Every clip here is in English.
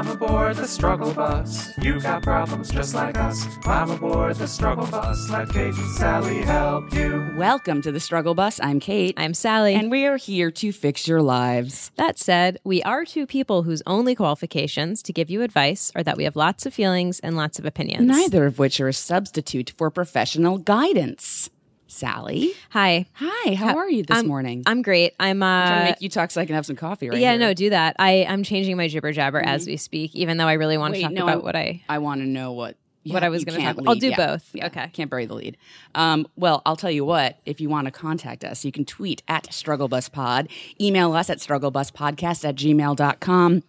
Climb aboard the struggle bus. You got problems just like us. Climb aboard the struggle bus. Let Kate and Sally help you. Welcome to the Struggle Bus. I'm Kate. I'm Sally. and we are here to fix your lives. that said, we are two people whose only qualifications to give you advice are that we have lots of feelings and lots of opinions. Neither of which are a substitute for professional guidance. Sally. Hi. Hi, how are you this I'm- morning? I'm great. I'm uh trying to make you talk so I can have some coffee right yeah, here. no, do that. I I'm changing my jibber jabber as we speak, even though I really want to talk no, about what I I want to know what What I was gonna can't talk- I'll do Yeah. both. Yeah, Okay. can't bury the lead. Um, well, I'll tell you what. If you want to contact us, you can tweet at StruggleBusPod, email us at StruggleBusPodcast at gmail.com,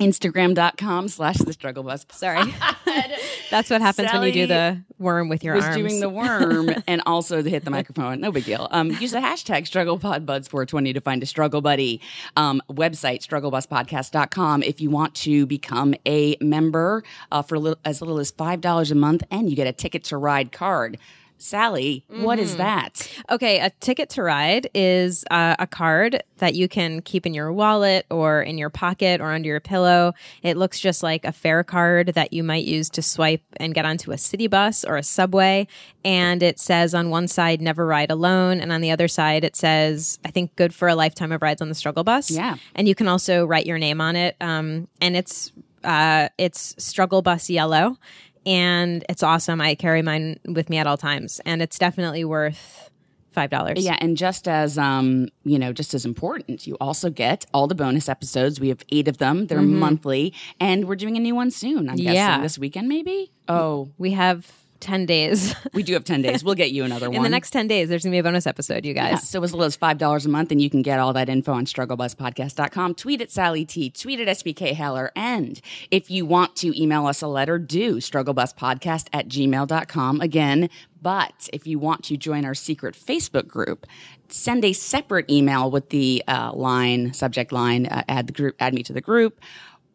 Instagram.com slash the Struggle Bus. sorry. That's what happens when you do the worm with your was arms. doing the worm and also to hit the microphone. No big deal. Um, use the hashtag StrugglePodBuds420 to find a struggle buddy. Um, website, StruggleBusPodcast.com if you want to become a member uh, for li- as little as $5 a month and you get a ticket to ride card. Sally, what Mm-hmm. is that? Okay, a ticket to ride is uh, a card that you can keep in your wallet or in your pocket or under your pillow. It looks just like a fare card that you might use to swipe and get onto a city bus or a subway. And it says on one side, never ride alone. And on the other side, it says, I think, good for a lifetime of rides on the struggle bus. Yeah. And you can also write your name on it. Um, and it's, uh, it's struggle bus yellow. And it's awesome. I carry mine with me at all times. And it's definitely worth five dollars. Yeah, and just as um, you know, just as important, you also get all the bonus episodes. We have eight of them. They're monthly, and we're doing a new one soon. I'm guessing Mm-hmm. This weekend, maybe. Oh, We have ten days. we do have ten days. We'll get you another one In the next ten days, there's gonna be a bonus episode, you guys. Yeah, so as little as five dollars a month, and you can get all that info on strugglebuspodcast.com. Tweet at Sally T, tweet at SBK Heller, and if you want to email us a letter, do strugglebuspodcast at gmail.com. Again, but if you want to join our secret Facebook group, send a separate email with the uh, line, subject line, uh, add the group, add me to the group.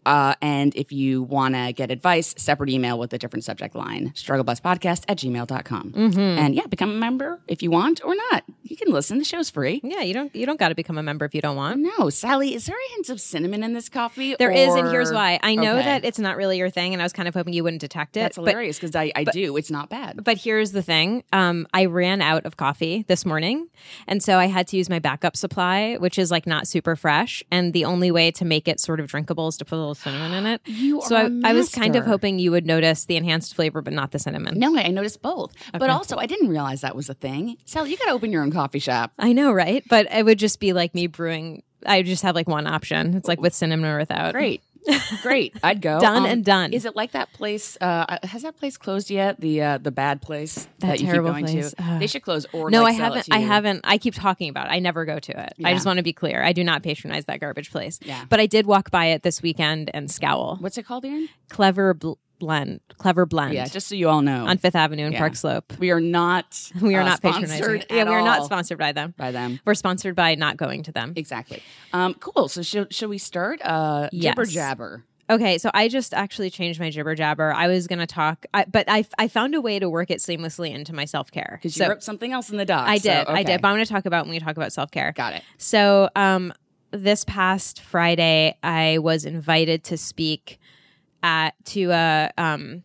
Uh, and if you want to get advice, separate email with a different subject line, strugglebuspodcast at gmail.com. Mm-hmm. And yeah, become a member if you want or not. You can listen. The show's free. Yeah, you don't you don't got to become a member if you don't want. No, Sally, is there a hint of cinnamon in this coffee? There is, and here's why. I know Okay. that it's not really your thing, and I was kind of hoping you wouldn't detect it. That's hilarious because I, I do. It's not bad. But here's the thing. Um, I ran out of coffee this morning. And so I had to use my backup supply, which is like not super fresh. And the only way to make it sort of drinkable is to put a little cinnamon in it. You so I, I was kind of hoping you would notice the enhanced flavor, but not the cinnamon. No, I noticed both. But also, I didn't realize that was a thing. Sally, you got to open your own coffee shop. I know, right? But it would just be like me brewing. I just have like one option. It's like with cinnamon or without. Great. Great. I'd go. Um, Done and done. Is it like that place? Uh, has that place closed yet? The uh, the bad place That you keep going place. to? They should close or No, like, I haven't. I haven't. I keep talking about it. I never go to it. I just want to be clear. I do not patronize that garbage place. Yeah. But I did walk by it this weekend and scowl. What's it called again? Clever bl- blend. Clever blend. Yeah, just so you all know, on Fifth Avenue in Yeah. Park Slope. we are not. We are uh, not patronizing. sponsored. Yeah, we are not sponsored by them. by them. We're sponsored by not going to them. Exactly. Um, cool. So should, should we start? Uh, Yes. Jibber jabber. Okay, so I just actually changed my jibber jabber. I was going to talk, I, but I, I found a way to work it seamlessly into my self care. Because you So wrote something else in the doc. I so, did, I did. But I'm going to talk about when we talk about self care. Got it. So, um, this past Friday, I was invited to speak at to uh, um,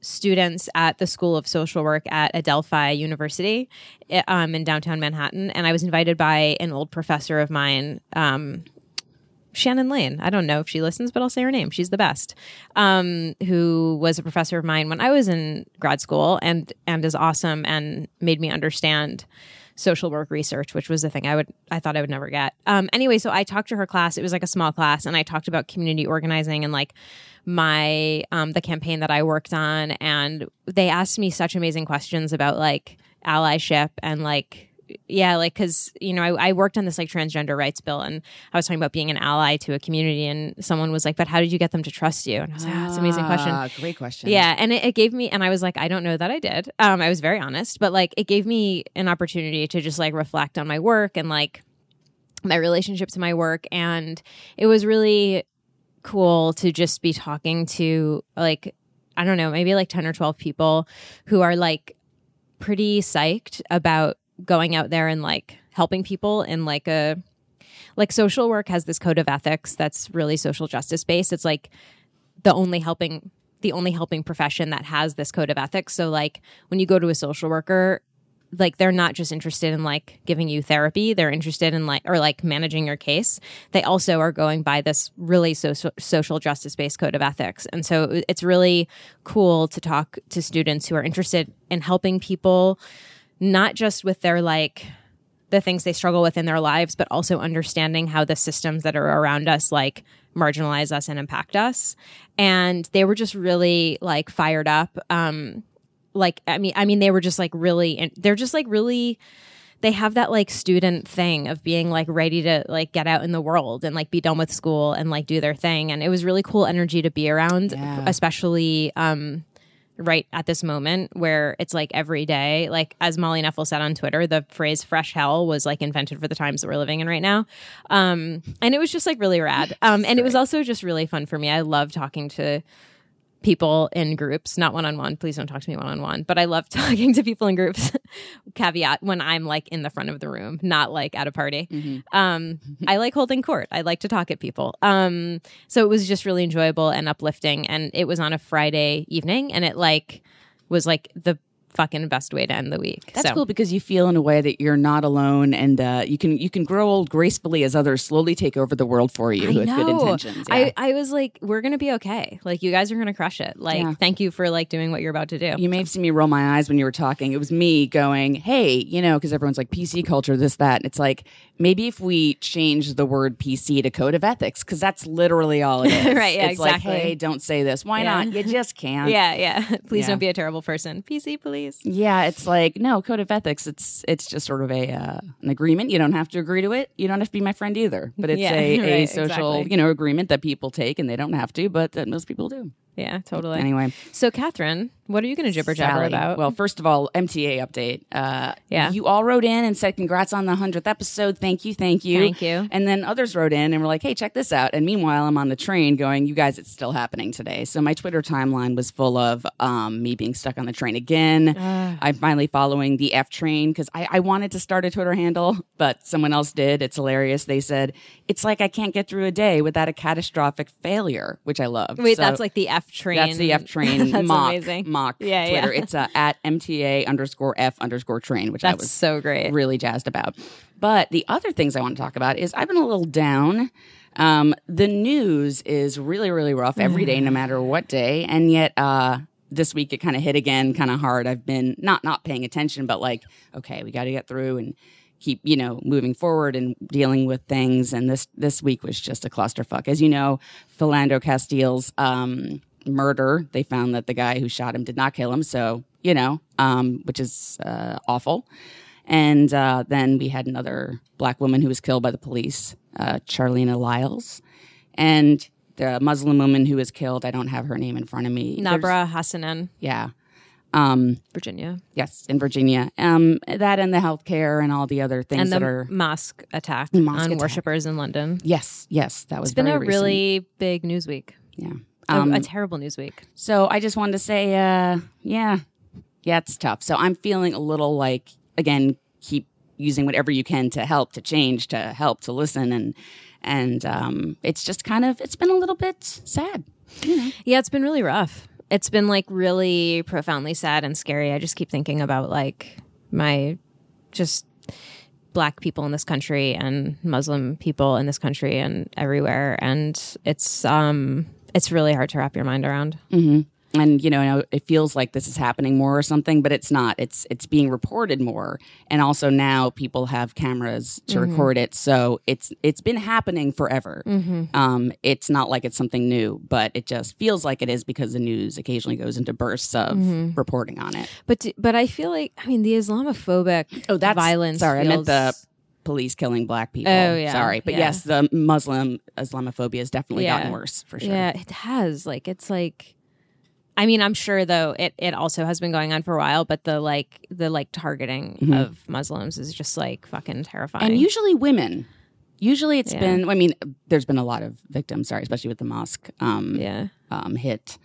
students at the School of Social Work at Adelphi University um, in downtown Manhattan, and I was invited by an old professor of mine. Um, Shannon Lane. I don't know if she listens, but I'll say her name. She's the best. Um, who was a professor of mine when I was in grad school, and and is awesome and made me understand social work research, which was the thing I would I thought I would never get. Um, anyway, so I talked to her class. It was like a small class, and I talked about community organizing and like my um, the campaign that I worked on, and they asked me such amazing questions about like allyship and like yeah, like because you know I, I worked on this like transgender rights bill, and I was talking about being an ally to a community, and someone was like, "But how did you get them to trust you?" And I was like, "Ah, "That's an amazing question." Ah, Great question. Yeah, and it, it gave me, and I was like, I don't know that I did. Um, I was very honest, but like it gave me an opportunity to just like reflect on my work and like my relationship to my work, and it was really cool to just be talking to like I don't know, maybe like ten or twelve people who are like pretty psyched about going out there and like helping people in like a like social work has this code of ethics that's really social justice based. It's like the only helping the only helping profession that has this code of ethics. So like when you go to a social worker, like they're not just interested in like giving you therapy they're interested in like or like managing your case they also are going by this really social social justice based code of ethics and so it's really cool to talk to students who are interested in helping people not just with their like the things they struggle with in their lives but also understanding how the systems that are around us like marginalize us and impact us. And they were just really like fired up. Um like i mean i mean they were just like really they're just like really they have that like student thing of being like ready to like get out in the world and like be done with school and like do their thing. And it was really cool energy to be around Yeah. especially um right at this moment where it's like every day. Like as molly knefel said on twitter the phrase fresh hell was like invented for the times that we're living in right now. Um and it was just like really rad. Um and it was also just really fun for me. I love talking to people in groups, not one on one. Please don't talk to me one on one. But I love talking to people in groups. Caveat when I'm like in the front of the room, not like at a party. Mm-hmm. Um, I like holding court. I like to talk at people. Um, so it was just really enjoyable and uplifting. And it was on a Friday evening, and it like was like the fucking best way to end the week. That's So- cool because you feel in a way that you're not alone, and uh, you can you can grow old gracefully as others slowly take over the world for you I with good know. intentions. Yeah. I, I was like, we're gonna be okay. Like you guys are gonna crush it. Like Yeah. thank you for like doing what you're about to do. you may have seen me roll my eyes when you were talking. It was me going, "Hey, you know," because everyone's like PC culture, this, that. And it's like maybe if we change the word PC to code of ethics, because that's literally all it is. Right, yeah, it's like, exactly. hey, don't say this. Why Yeah. not? You just can't. yeah, yeah. Please don't be a terrible person. PC, please. Yeah, it's like no code of ethics. It's it's just sort of a uh, an agreement. You don't have to agree to it. You don't have to be my friend either. But it's Yeah, a, a right, social exactly. you know agreement that people take, and they don't have to, but that most people do. Yeah, totally. Anyway, So, Katharine, what are you going to jibber jabber about? Well, first of all, MTA update. Uh, Yeah. you all wrote in and said congrats on the hundredth episode. Thank you, thank you, Thank you. And then others wrote in and were like, "Hey, check this out." And meanwhile, I'm on the train going, "You guys, it's still happening today." So my Twitter timeline was full of um, me being stuck on the train again. I'm finally following the F train because I, I wanted to start a Twitter handle, but someone else did. It's hilarious. They said it's like I can't get through a day without a catastrophic failure, which I love. Wait, So- that's like the F train. that's the F train That's mock amazing. mock Yeah, yeah. Twitter. It's uh, at MTA underscore F underscore train, which I was so great. really jazzed about. But the other things I want to talk about is I've been a little down. Um, the news is really, really rough every day, no matter what day, and yet uh, this week it kind of hit again, kind of hard. I've been not not paying attention, but like, okay, we got to get through and keep you know moving forward and dealing with things. And this this week was just a clusterfuck, as you know. Philando Castile's um, murder, they found that the guy who shot him did not kill him, so you know, um, which is uh, awful. And uh, then we had another black woman who was killed by the police, uh, Charleena Lyles. And the Muslim woman who was killed, I don't have her name in front of me. Nabra Hassanen, Yeah. Um, Virginia. yes, in Virginia. Um, that and the healthcare and all the other things And that the are. mosque attack Mosque on attack. worshippers in London. Yes, yes, that was It's been a recent. really big news week. Yeah. A- Um, a, terrible news week. So I just wanted to say, uh, yeah, yeah, it's tough. So I'm feeling a little like, again, keep using whatever you can to help, to change, to help, to listen, and and um, it's just kind of it's been a little bit sad. Yeah, it's been really rough. It's been like really profoundly sad and scary. I just keep thinking about like my just black people in this country and Muslim people in this country and everywhere and it's um it's really hard to wrap your mind around. Mm-hmm. And you know, it feels like this is happening more or something, but it's not. It's it's being reported more, and also now people have cameras to mm-hmm. record it, so it's it's been happening forever. Mm-hmm. Um, it's not like it's something new, but it just feels like it is because the news occasionally goes into bursts of reporting on it. But but I feel like I mean the Islamophobic Oh, that's violence Sorry, I meant the police killing black people. Oh, yeah, sorry, but yeah. yes, the Muslim Islamophobia has definitely Yeah. gotten worse for sure. Yeah, it has. Like it's like I mean, I'm sure though it, it also has been going on for a while, but the like the like targeting of Muslims is just like fucking terrifying. Mm-hmm. and usually women. Usually, it's Yeah. been. I mean, there's been a lot of victims. Sorry, especially with the mosque um, yeah. um, hit.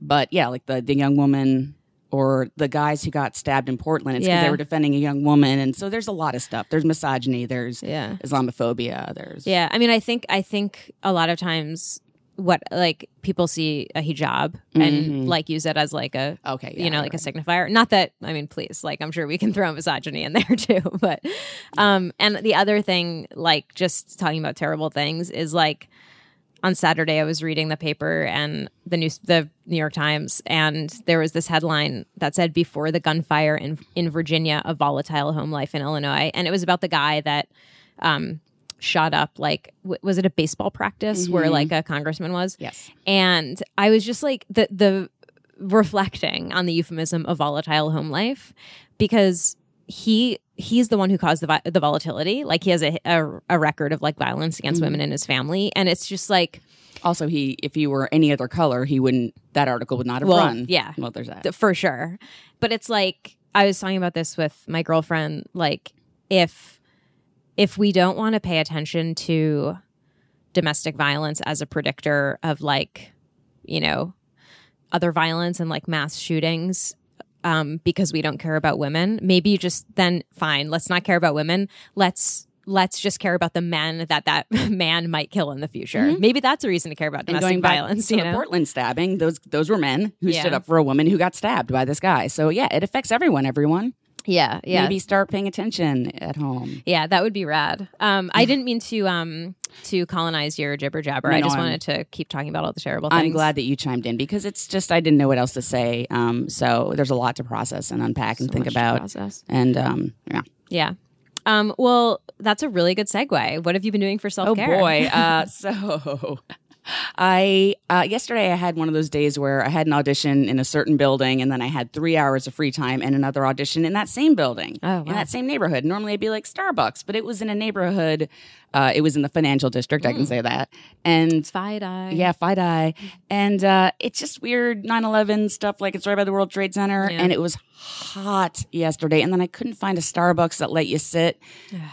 But yeah, like the the young woman or the guys who got stabbed in Portland. It's because they were defending a young woman, and so there's a lot of stuff. There's misogyny. There's Yeah. Islamophobia. There's Yeah, I mean, I think I think a lot of times what like people see a hijab and like use it as like a Okay, yeah, you know right, like a signifier not that i mean please like i'm sure we can throw misogyny in there too but um and the other thing like just talking about terrible things is like on saturday i was reading the paper and the news the new york times and there was this headline that said before the gunfire in in virginia a volatile home life in illinois. And it was about the guy that um shot up like w- was it a baseball practice where like a congressman was? Yes. and I was just like the the reflecting on the euphemism of volatile home life because he he's the one who caused the vi- the volatility. Like he has a, a a record of like violence against women mm. in his family, and it's just like Also, he if he were any other color, he wouldn't. That article would not have Well, run. yeah. Well, there's that. for sure. But it's like I was talking about this with my girlfriend. Like if if we don't want to pay attention to domestic violence as a predictor of like you know other violence and like mass shootings um, because we don't care about women maybe you just then fine let's not care about women let's let's just care about the men that that man might kill in the future maybe that's a reason to care about domestic violence you the know Portland stabbing, those those were men who Yeah. stood up for a woman who got stabbed by this guy. So yeah, it affects everyone. Everyone. Yeah yeah Maybe start paying attention at home. Yeah, that would be rad. Um, I didn't mean to um to colonize your jibber jabber. No, I just I'm- wanted to keep talking about all the terrible things. I'm glad that you chimed in because it's just I didn't know what else to say. Um, so there's a lot to process and unpack and think about. process. And um, yeah. Yeah. Um, well, that's a really good segue. What have you been doing for self care? Oh boy. Uh, so I uh, yesterday I had one of those days where I had an audition in a certain building, and then I had three hours of free time and another audition in that same building, Oh, in that same neighborhood. Normally I'd be like Starbucks, but it was in a neighborhood. Uh, it was in the financial district. I can say that. And eye. yeah, FIDI. And uh, it's just weird 9 11 stuff. Like it's right by the World Trade Center. Yeah. And it was hot yesterday. And then I couldn't find a Starbucks that let you sit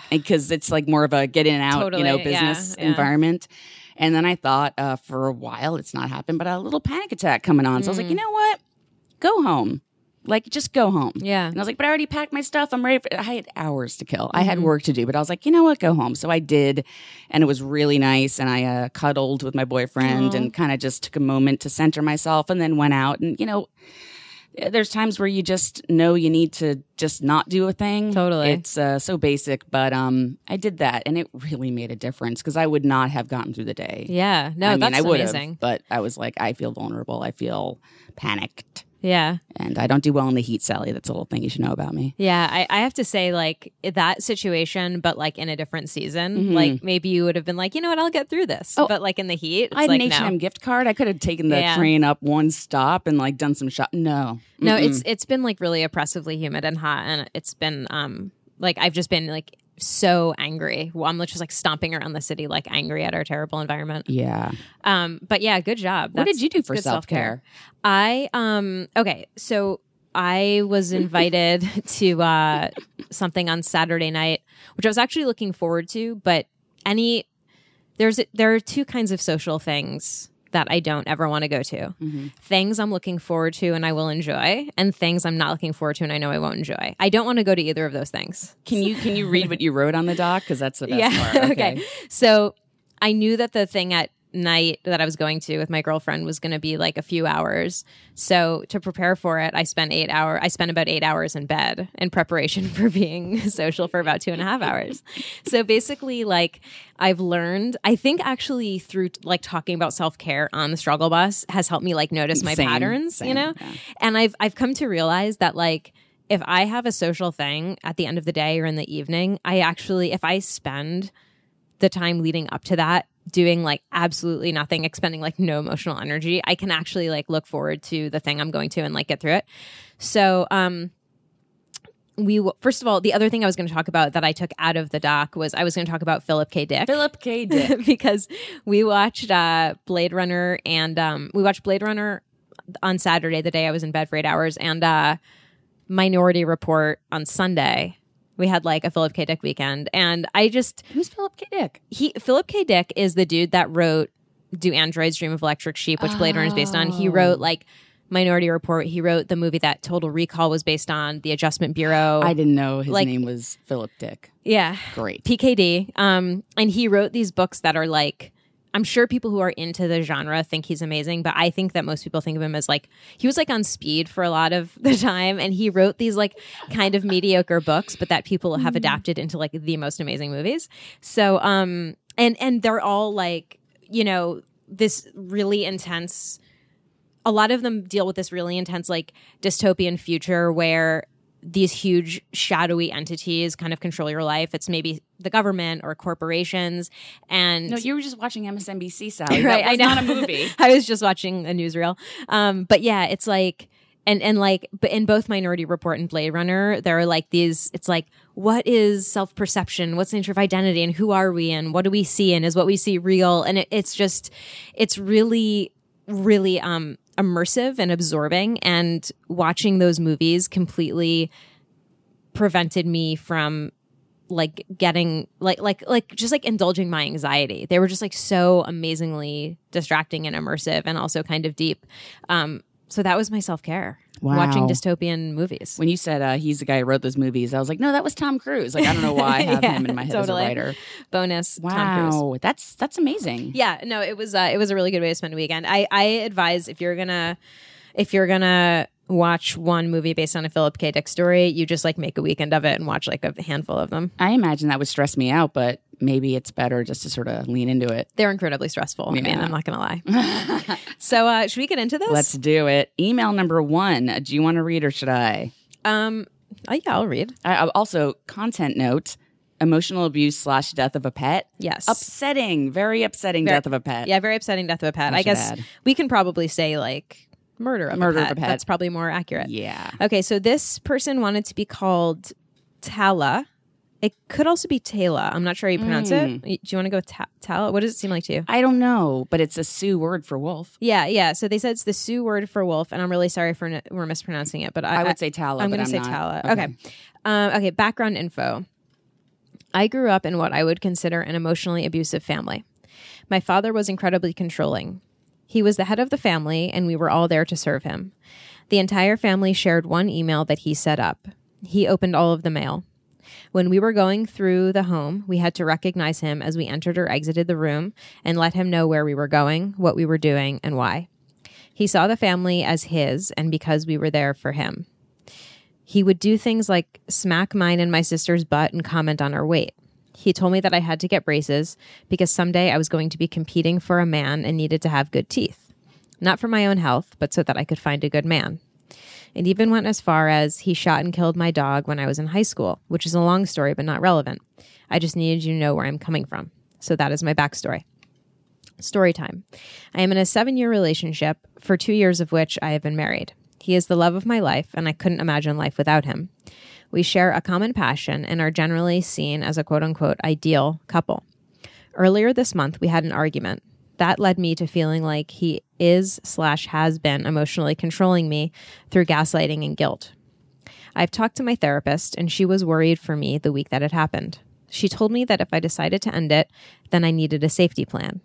because it's like more of a get in and out, you know, Totally, yeah, business yeah. environment. And then I thought uh, for a while, it's not happened, but a little panic attack coming on. So I was like, Mm. you know what? Go home. Like, just go home. Yeah. And I was like, but I already packed my stuff. I'm ready. For, I had hours to kill. I Mm-hmm. had work to do, but I was like, you know what? Go home. So I did. And it was really nice. And I uh, cuddled with my boyfriend and kind of just took a moment to center myself and then went out. And, you know, there's times where you just know you need to just not do a thing. Totally. It's uh, so basic, but um, I did that and it really made a difference because I would not have gotten through the day. Yeah. No, I mean, that's I would amazing. have, but I was like, I feel vulnerable. I feel panicked. Yeah. And I don't do well in the heat, Sally. That's a little thing you should know about me. Yeah, I, I have to say, like that situation, but like in a different season, Mm-hmm. like maybe you would have been like, you know what, I'll get through this. Oh, but like in the heat, it's I had like an H&M no, gift card. I could have taken the Yeah. train up one stop and like done some shop. No, no, Mm-mm. it's it's been like really oppressively humid and hot, and it's been um like I've just been like so angry. Well, I'm just like stomping around the city, like angry at our terrible environment. yeah. Um, but yeah, good job. What did you do for self care? I um okay, so I was invited to uh something on Saturday night, which I was actually looking forward to, but any there's there are two kinds of social things that I don't ever want to go to. Mm-hmm. Things I'm looking forward to and I will enjoy, and things I'm not looking forward to and I know I won't enjoy. I don't want to go to either of those things. Can you can you read what you wrote on the doc? Because that's the best yeah. part. okay. So I knew that the thing at night that I was going to with my girlfriend was going to be like a few hours. So to prepare for it, I spent eight hour. I spent about eight hours in bed in preparation for being social for about two and a half hours. So basically, like I've learned, I think actually through like talking about self care on the struggle bus has helped me like notice my Same, patterns. you know, yeah. and I've I've come to realize that like if I have a social thing at the end of the day or in the evening, I actually if I spend the time leading up to that doing like absolutely nothing expending like no emotional energy i can actually like look forward to the thing i'm going to and like get through it so um we w- first of all the other thing i was going to talk about that i took out of the doc was i was going to talk about philip k dick Philip K. Dick. because we watched uh blade runner and um we watched blade runner on saturday the day i was in bed for eight hours and uh minority report on sunday we had like a philip k dick weekend and i just Who's Philip K. Dick? he Philip K. Dick is the dude that wrote Do Androids Dream of Electric Sheep, which Blade Runner is based on. He wrote like Minority Report. He wrote the movie that Total Recall was based on, The Adjustment Bureau. I didn't know his Like- name was Philip Dick. yeah. Great. PKD. Um, and he wrote these books that are like I'm sure people who are into the genre think he's amazing, but I think that most people think of him as like he was like on speed for a lot of the time and he wrote these like kind of mediocre books, but that people have adapted into like the most amazing movies. So um and and they're all like, you know, this really intense a lot of them deal with this really intense like dystopian future where these huge shadowy entities kind of control your life. It's maybe the government or corporations. And No, you were just watching MSNBC, Sally. right, That was I know. not a movie. I was just watching a newsreel. Um, but yeah, it's like and and like but in both Minority Report and Blade Runner, there are like these it's like what is self perception? What's the nature of identity and who are we and what do we see and is what we see real? And it, it's just it's really really um immersive and absorbing and watching those movies completely prevented me from like getting like like like just like indulging my anxiety. They were just like so amazingly distracting and immersive and also kind of deep. Um so that was my self-care. Wow. Watching dystopian movies. When you said uh, he's the guy who wrote those movies, I was like, no, that was Tom Cruise. Like, I don't know why I have Yeah, him in my head totally. as a writer. Bonus Tom Cruise. Wow, that's that's amazing. Yeah, no, it was uh, it was a really good way to spend a weekend. I I advise if you're gonna if you're gonna watch one movie based on a Philip K. Dick story, you just like make a weekend of it and watch like a handful of them. I imagine that would stress me out, but maybe it's better just to sort of lean into it. They're incredibly stressful. I mean, I'm not gonna lie. so uh, should we get into this? Let's do it. Email number one. Do you want to read or should I? Um, oh, yeah, I'll read. I also content note: emotional abuse slash death of a pet. Yes. Upsetting, very upsetting Very- death of a pet. Yeah, very upsetting death of a pet. I I, guess add. we can probably say like murder of Murder a of a pet. That's probably more accurate. Yeah. Okay, so this person wanted to be called Tala. It could also be Tala. I'm not sure how you pronounce Mm. it. Do you want to go with Ta- Tala? What does it seem like to you? I don't know, but it's a Sioux word for wolf. Yeah, yeah. So they said it's the Sioux word for wolf, and I'm really sorry for n- we're mispronouncing it, but I, I would say Tala. I'm going to say not. Tala. Okay. Um, okay. Background info. I grew up in what I would consider an emotionally abusive family. My father was incredibly controlling. He was the head of the family, and we were all there to serve him. The entire family shared one email that he set up. He opened all of the mail. When we were going through the home, we had to recognize him as we entered or exited the room and let him know where we were going, what we were doing, and why. He saw the family as his, and because we were there for him. He would do things like smack mine and my sister's butt and comment on our weight. He told me that I had to get braces because someday I was going to be competing for a man and needed to have good teeth. Not for my own health, but so that I could find a good man. It even went as far as he shot and killed my dog when I was in high school, which is a long story but not relevant. I just needed you to know where I'm coming from. So that is my backstory. Story time. I am in a seven year relationship, for two years of which I have been married. He is the love of my life, and I couldn't imagine life without him. We share a common passion and are generally seen as a quote unquote ideal couple. Earlier this month, we had an argument. That led me to feeling like he is slash has been emotionally controlling me through gaslighting and guilt. I've talked to my therapist, and she was worried for me the week that it happened. She told me that if I decided to end it, then I needed a safety plan.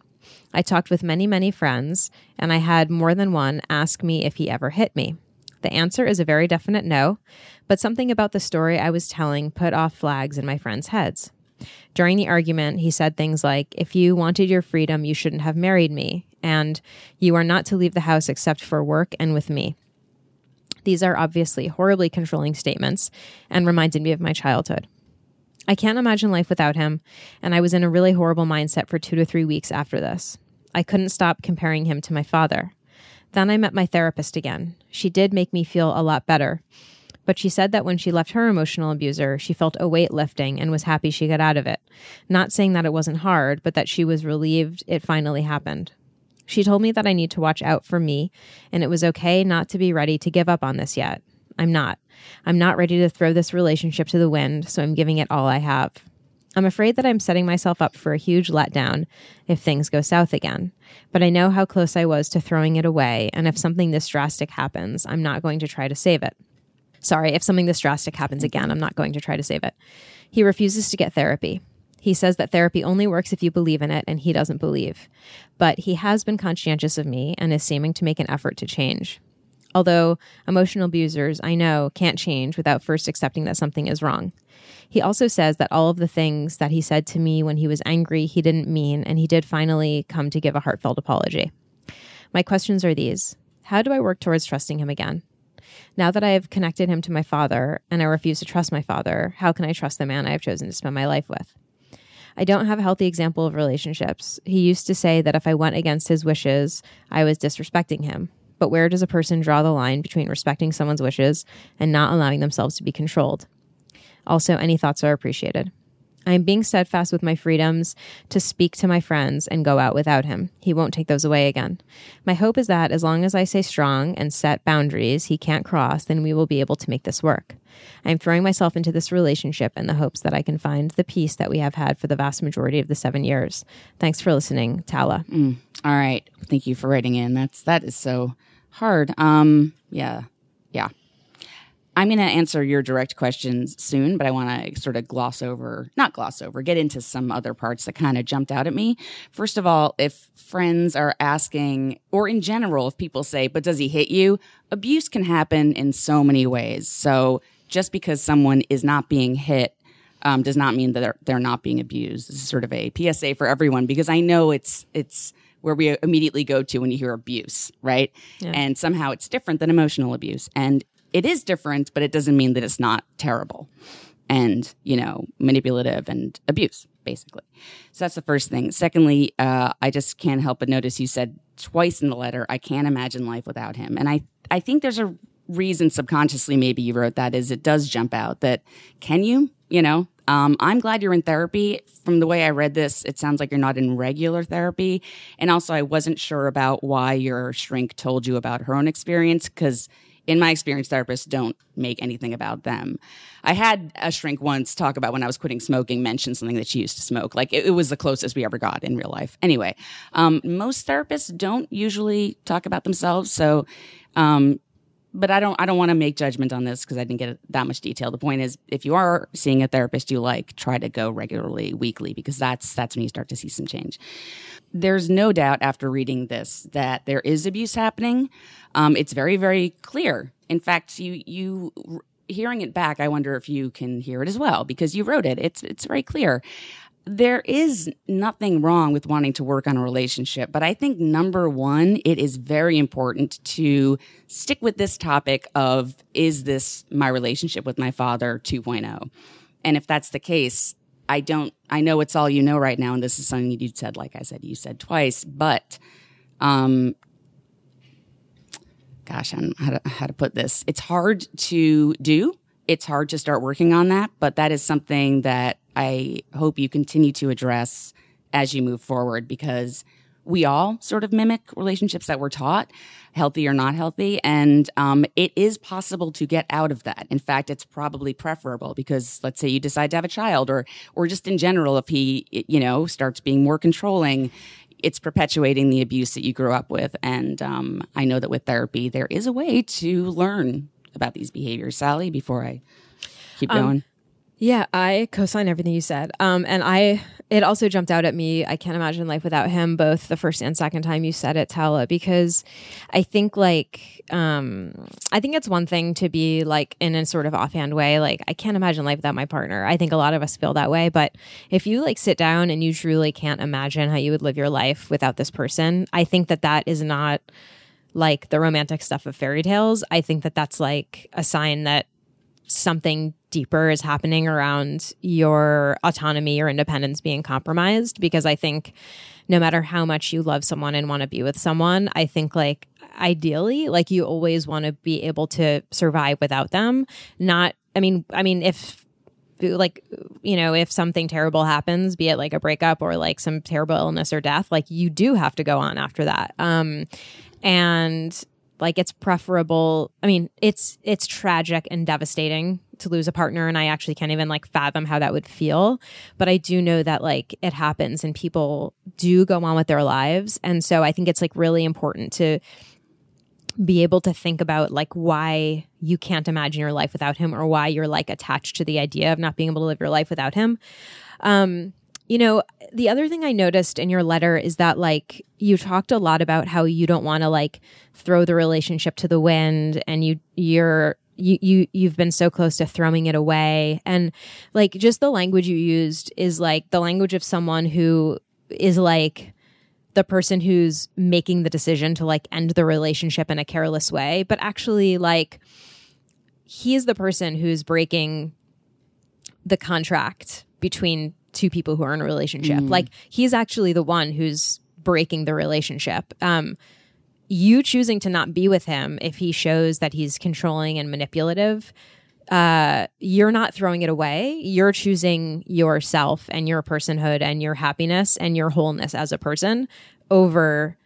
I talked with many, many friends, and I had more than one ask me if he ever hit me. The answer is a very definite no, but something about the story I was telling put off flags in my friends' heads. During the argument, he said things like, If you wanted your freedom, you shouldn't have married me, and you are not to leave the house except for work and with me. These are obviously horribly controlling statements and reminded me of my childhood. I can't imagine life without him, and I was in a really horrible mindset for two to three weeks after this. I couldn't stop comparing him to my father. Then I met my therapist again. She did make me feel a lot better, but she said that when she left her emotional abuser, she felt a weight lifting and was happy she got out of it. Not saying that it wasn't hard, but that she was relieved it finally happened. She told me that I need to watch out for me, and it was okay not to be ready to give up on this yet. I'm not. I'm not ready to throw this relationship to the wind, so I'm giving it all I have. I'm afraid that I'm setting myself up for a huge letdown if things go south again. But I know how close I was to throwing it away, and if something this drastic happens, I'm not going to try to save it. Sorry, if something this drastic happens again, mm-hmm. I'm not going to try to save it. He refuses to get therapy. He says that therapy only works if you believe in it, and he doesn't believe. But he has been conscientious of me and is seeming to make an effort to change. Although emotional abusers, I know, can't change without first accepting that something is wrong. He also says that all of the things that he said to me when he was angry, he didn't mean, and he did finally come to give a heartfelt apology. My questions are these How do I work towards trusting him again? Now that I have connected him to my father and I refuse to trust my father, how can I trust the man I have chosen to spend my life with? I don't have a healthy example of relationships. He used to say that if I went against his wishes, I was disrespecting him. But where does a person draw the line between respecting someone's wishes and not allowing themselves to be controlled? Also, any thoughts are appreciated. I am being steadfast with my freedoms to speak to my friends and go out without him. He won't take those away again. My hope is that as long as I stay strong and set boundaries he can't cross, then we will be able to make this work. I am throwing myself into this relationship in the hopes that I can find the peace that we have had for the vast majority of the seven years. Thanks for listening, Tala. Mm, all right. Thank you for writing in. That's that is so hard. Um, yeah, yeah. I'm going to answer your direct questions soon, but I want to sort of gloss over, not gloss over, get into some other parts that kind of jumped out at me. First of all, if friends are asking, or in general, if people say, but does he hit you? Abuse can happen in so many ways. So just because someone is not being hit um, does not mean that they're, they're not being abused. This is sort of a PSA for everyone because I know it's, it's, where we immediately go to when you hear abuse, right? Yeah. And somehow it's different than emotional abuse. And it is different, but it doesn't mean that it's not terrible and, you know, manipulative and abuse, basically. So that's the first thing. Secondly, uh, I just can't help but notice you said twice in the letter, I can't imagine life without him. And I, I think there's a reason subconsciously maybe you wrote that is it does jump out that can you, you know, um, I'm glad you're in therapy. From the way I read this, it sounds like you're not in regular therapy. And also, I wasn't sure about why your shrink told you about her own experience because in my experience, therapists don't make anything about them. I had a shrink once talk about when I was quitting smoking, mention something that she used to smoke. Like it, it was the closest we ever got in real life. Anyway, um, most therapists don't usually talk about themselves. So, um, but I don't I don't want to make judgment on this because I didn't get that much detail. The point is, if you are seeing a therapist you like, try to go regularly, weekly, because that's that's when you start to see some change. There's no doubt after reading this that there is abuse happening. Um, it's very very clear. In fact, you you hearing it back, I wonder if you can hear it as well because you wrote it. It's it's very clear there is nothing wrong with wanting to work on a relationship, but I think number one, it is very important to stick with this topic of is this my relationship with my father 2.0? And if that's the case, I don't, I know it's all you know right now, and this is something you said, like I said, you said twice, but, um, gosh, I how to, how to put this. It's hard to do. It's hard to start working on that, but that is something that I hope you continue to address as you move forward because we all sort of mimic relationships that we're taught, healthy or not healthy. And um, it is possible to get out of that. In fact, it's probably preferable because let's say you decide to have a child or, or just in general, if he, you know, starts being more controlling, it's perpetuating the abuse that you grew up with. And um, I know that with therapy, there is a way to learn about these behaviors. Sally, before I keep um, going. Yeah, I co-sign everything you said. Um, and I, it also jumped out at me. I can't imagine life without him, both the first and second time you said it, Tala, because I think like, um, I think it's one thing to be like in a sort of offhand way, like, I can't imagine life without my partner. I think a lot of us feel that way. But if you like sit down and you truly can't imagine how you would live your life without this person, I think that that is not like the romantic stuff of fairy tales. I think that that's like a sign that something deeper is happening around your autonomy or independence being compromised because I think no matter how much you love someone and want to be with someone, I think like ideally like you always want to be able to survive without them. Not I mean I mean if like you know if something terrible happens be it like a breakup or like some terrible illness or death like you do have to go on after that um and like it's preferable i mean it's it's tragic and devastating to lose a partner and i actually can't even like fathom how that would feel. But i do know that like it happens and people do go on with their lives. And so i think it's like really important to be able to think about like why you can't imagine your life without him or why you're like attached to the idea of not being able to live your life without him. Um you know, the other thing I noticed in your letter is that like you talked a lot about how you don't want to like throw the relationship to the wind and you you're you you you've been so close to throwing it away. And like just the language you used is like the language of someone who is like the person who's making the decision to like end the relationship in a careless way. But actually like he's the person who's breaking the contract between two people who are in a relationship. Mm. like he's actually the one who's breaking the relationship. Um you choosing to not be with him if he shows that he's controlling and manipulative uh, you're not throwing it away. You're choosing yourself and your personhood and your happiness and your wholeness as a person over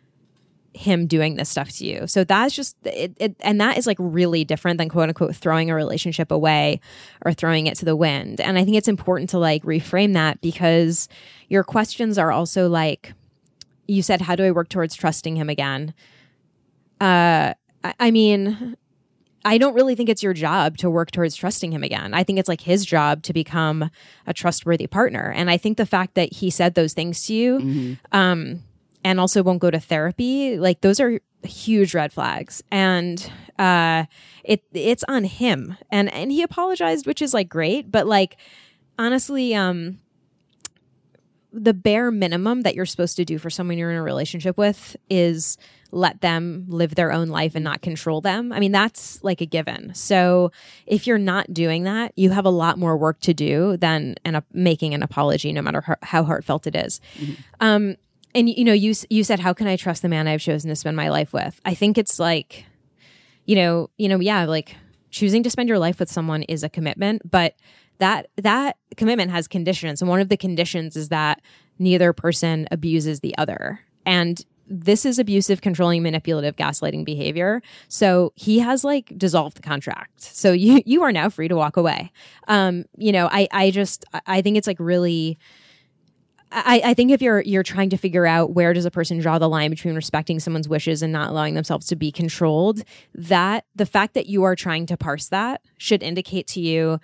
him doing this stuff to you. So that's just it, it and that is like really different than quote unquote throwing a relationship away or throwing it to the wind. And I think it's important to like reframe that because your questions are also like you said how do I work towards trusting him again? Uh I, I mean I don't really think it's your job to work towards trusting him again. I think it's like his job to become a trustworthy partner. And I think the fact that he said those things to you, um, and also won't go to therapy, like those are huge red flags. And uh, it it's on him. And and he apologized, which is like great, but like honestly, um, the bare minimum that you're supposed to do for someone you're in a relationship with is let them live their own life and not control them. I mean, that's like a given. So if you're not doing that, you have a lot more work to do than an, making an apology, no matter how, how heartfelt it is. Um, and you know, you you said, "How can I trust the man I've chosen to spend my life with?" I think it's like, you know, you know, yeah, like choosing to spend your life with someone is a commitment, but that that commitment has conditions, and one of the conditions is that neither person abuses the other, and this is abusive, controlling, manipulative, gaslighting behavior. So he has like dissolved the contract. So you you are now free to walk away. Um, you know, I I just I think it's like really. I, I think if you're you're trying to figure out where does a person draw the line between respecting someone's wishes and not allowing themselves to be controlled, that the fact that you are trying to parse that should indicate to you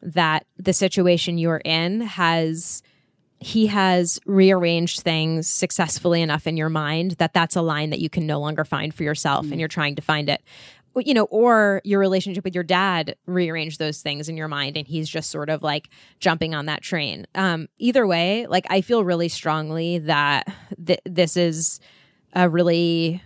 that the situation you're in has he has rearranged things successfully enough in your mind that that's a line that you can no longer find for yourself and you're trying to find it. You know or your relationship with your dad rearranged those things in your mind and he's just sort of like jumping on that train. Um either way like i feel really strongly that th- this is a really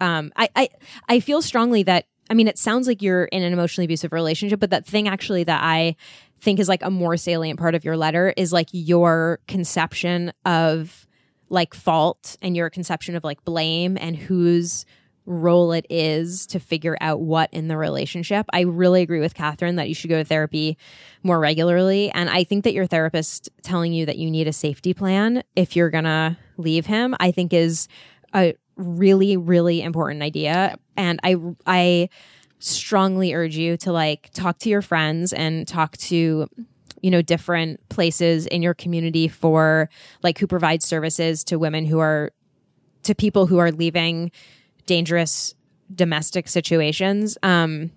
um I, I i feel strongly that i mean it sounds like you're in an emotionally abusive relationship but that thing actually that i think is like a more salient part of your letter is like your conception of like fault and your conception of like blame and whose role it is to figure out what in the relationship. I really agree with Katharine that you should go to therapy more regularly. And I think that your therapist telling you that you need a safety plan if you're gonna leave him, I think is a really, really important idea. And I I strongly urge you to like talk to your friends and talk to you know different places in your community for like who provide services to women who are to people who are leaving dangerous domestic situations. Um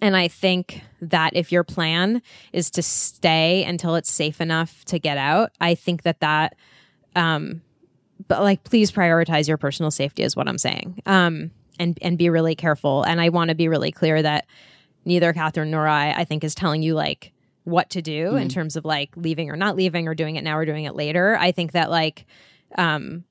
and i think that if your plan is to stay until it's safe enough to get out i think that that um but like please prioritize your personal safety is what i'm saying. Um and and be really careful. And i want to be really clear that neither katharine nor i i think is telling you like what to do in terms of like leaving or not leaving or doing it now or doing it later. I think that like um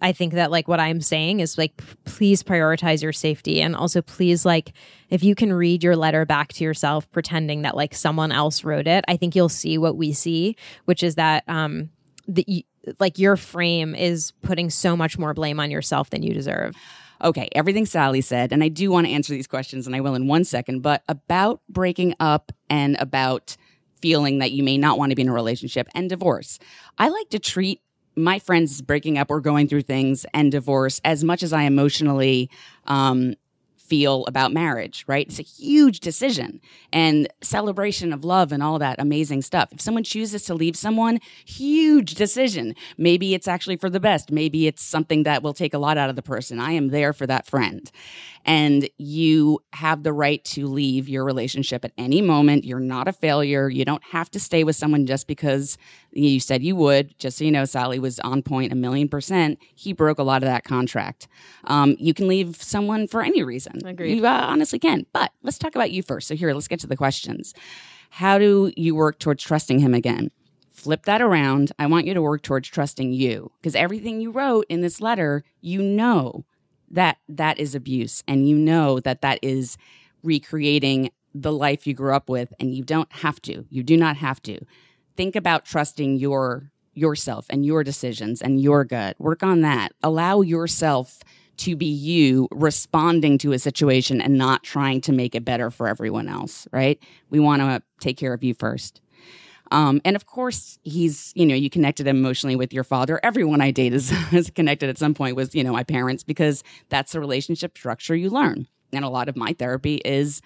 I think that like what I'm saying is like p- please prioritize your safety. And also please like if you can read your letter back to yourself pretending that like someone else wrote it, I think you'll see what we see, which is that um the y- like your frame is putting so much more blame on yourself than you deserve. Okay, everything Sally said, and I do want to answer these questions, and I will in one second, but about breaking up and about feeling that you may not want to be in a relationship and divorce. I like to treat my friends breaking up or going through things and divorce as much as I emotionally um, feel about marriage, right? It's a huge decision and celebration of love and all that amazing stuff. If someone chooses to leave someone, huge decision. Maybe it's actually for the best. Maybe it's something that will take a lot out of the person. I am there for that friend. And you have the right to leave your relationship at any moment. You're not a failure. You don't have to stay with someone just because you said you would. Just so you know, Sally was on point a million percent. He broke a lot of that contract. Um, you can leave someone for any reason. Agreed. You uh, honestly can. But let's talk about you first. So here, let's get to the questions. How do you work towards trusting him again? Flip that around. I want you to work towards trusting you because everything you wrote in this letter, you know that that is abuse and you know that that is recreating the life you grew up with and you don't have to. You do not have to. Think about trusting your yourself and your decisions and your gut. Work on that. Allow yourself to be you responding to a situation and not trying to make it better for everyone else, right? We want to take care of you first. Um, and of course, he's, you know, you connected emotionally with your father. Everyone I date is, is connected at some point with, you know, my parents because that's the relationship structure you learn. And a lot of my therapy is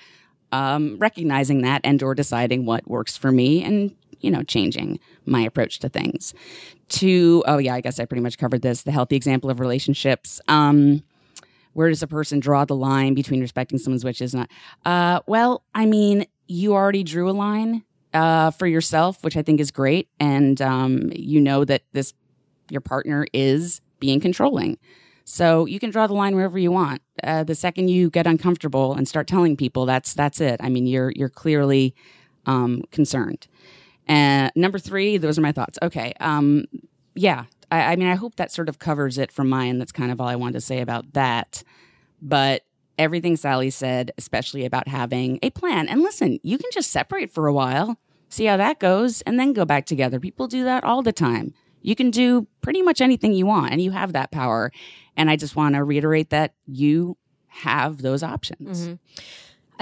um, recognizing that and or deciding what works for me and, you know, changing my approach to things. To, oh yeah, I guess I pretty much covered this. The healthy example of relationships. Um, where does a person draw the line between respecting someone's wishes and not? Uh, well, I mean, you already drew a line uh, for yourself, which I think is great, and um, you know that this your partner is being controlling. So you can draw the line wherever you want. Uh, the second you get uncomfortable and start telling people, that's that's it. I mean, you're you're clearly um, concerned. And number three, those are my thoughts. Okay, um, yeah, I, I mean, I hope that sort of covers it from mine. That's kind of all I wanted to say about that. But everything Sally said, especially about having a plan. And listen, you can just separate for a while, see how that goes, and then go back together. People do that all the time. You can do pretty much anything you want, and you have that power. And I just want to reiterate that you have those options. Mm-hmm.